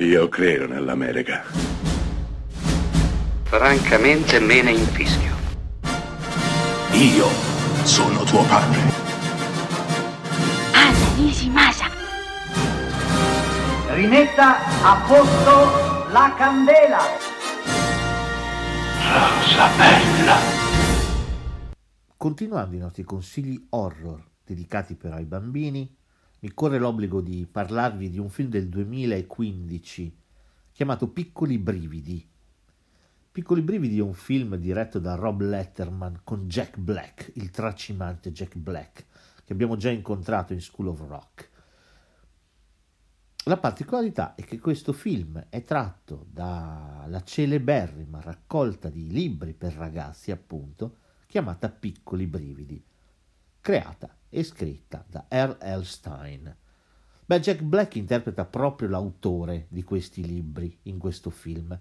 Io credo nell'America. Francamente me ne infischio. Io sono tuo padre. Anna Nishimasa. Rimetta a posto la candela. Rosa bella. Continuando i nostri consigli horror dedicati però ai bambini, mi corre l'obbligo di parlarvi di un film del 2015 chiamato Piccoli brividi. Piccoli brividi è un film diretto da Rob Letterman con Jack Black, il tracimante Jack Black, che abbiamo già incontrato in School of Rock. La particolarità è che questo film è tratto dalla celeberrima raccolta di libri per ragazzi, appunto, chiamata Piccoli brividi, creata e scritta da R.L. Stein. Beh, Jack Black interpreta proprio l'autore di questi libri in questo film.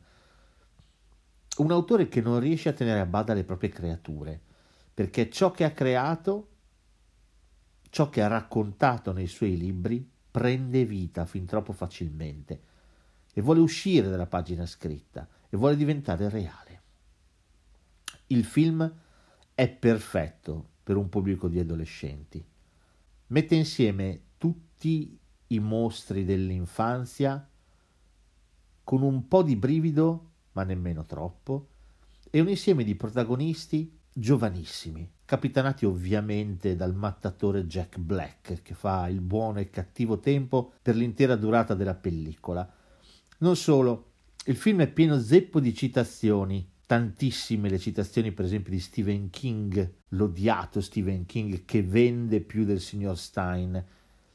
Un autore che non riesce a tenere a bada le proprie creature, perché ciò che ha creato, ciò che ha raccontato nei suoi libri, prende vita fin troppo facilmente e vuole uscire dalla pagina scritta e vuole diventare reale. Il film è perfetto per un pubblico di adolescenti. Mette insieme tutti i mostri dell'infanzia con un po' di brivido, ma nemmeno troppo, e un insieme di protagonisti giovanissimi, capitanati ovviamente dal mattatore Jack Black, che fa il buono e cattivo tempo per l'intera durata della pellicola. Non solo, il film è pieno zeppo di citazioni, tantissime le citazioni per esempio di Stephen King, l'odiato Stephen King che vende più del signor Stein,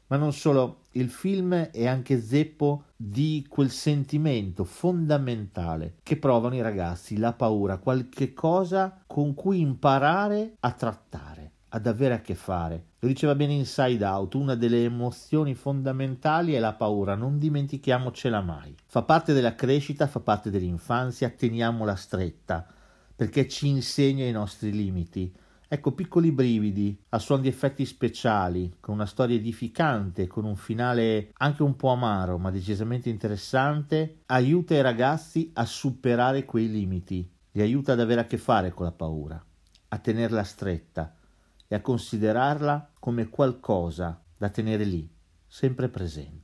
ma non solo, il film è anche zeppo di quel sentimento fondamentale che provano i ragazzi, la paura, qualche cosa con cui imparare a trattare ad avere a che fare. Lo diceva bene Inside Out, una delle emozioni fondamentali è la paura, non dimentichiamocela mai. Fa parte della crescita, fa parte dell'infanzia, teniamola stretta, perché ci insegna i nostri limiti. Ecco, piccoli brividi, a suon di effetti speciali, con una storia edificante, con un finale anche un po' amaro, ma decisamente interessante, aiuta i ragazzi a superare quei limiti, li aiuta ad avere a che fare con la paura, a tenerla stretta, e a considerarla come qualcosa da tenere lì, sempre presente.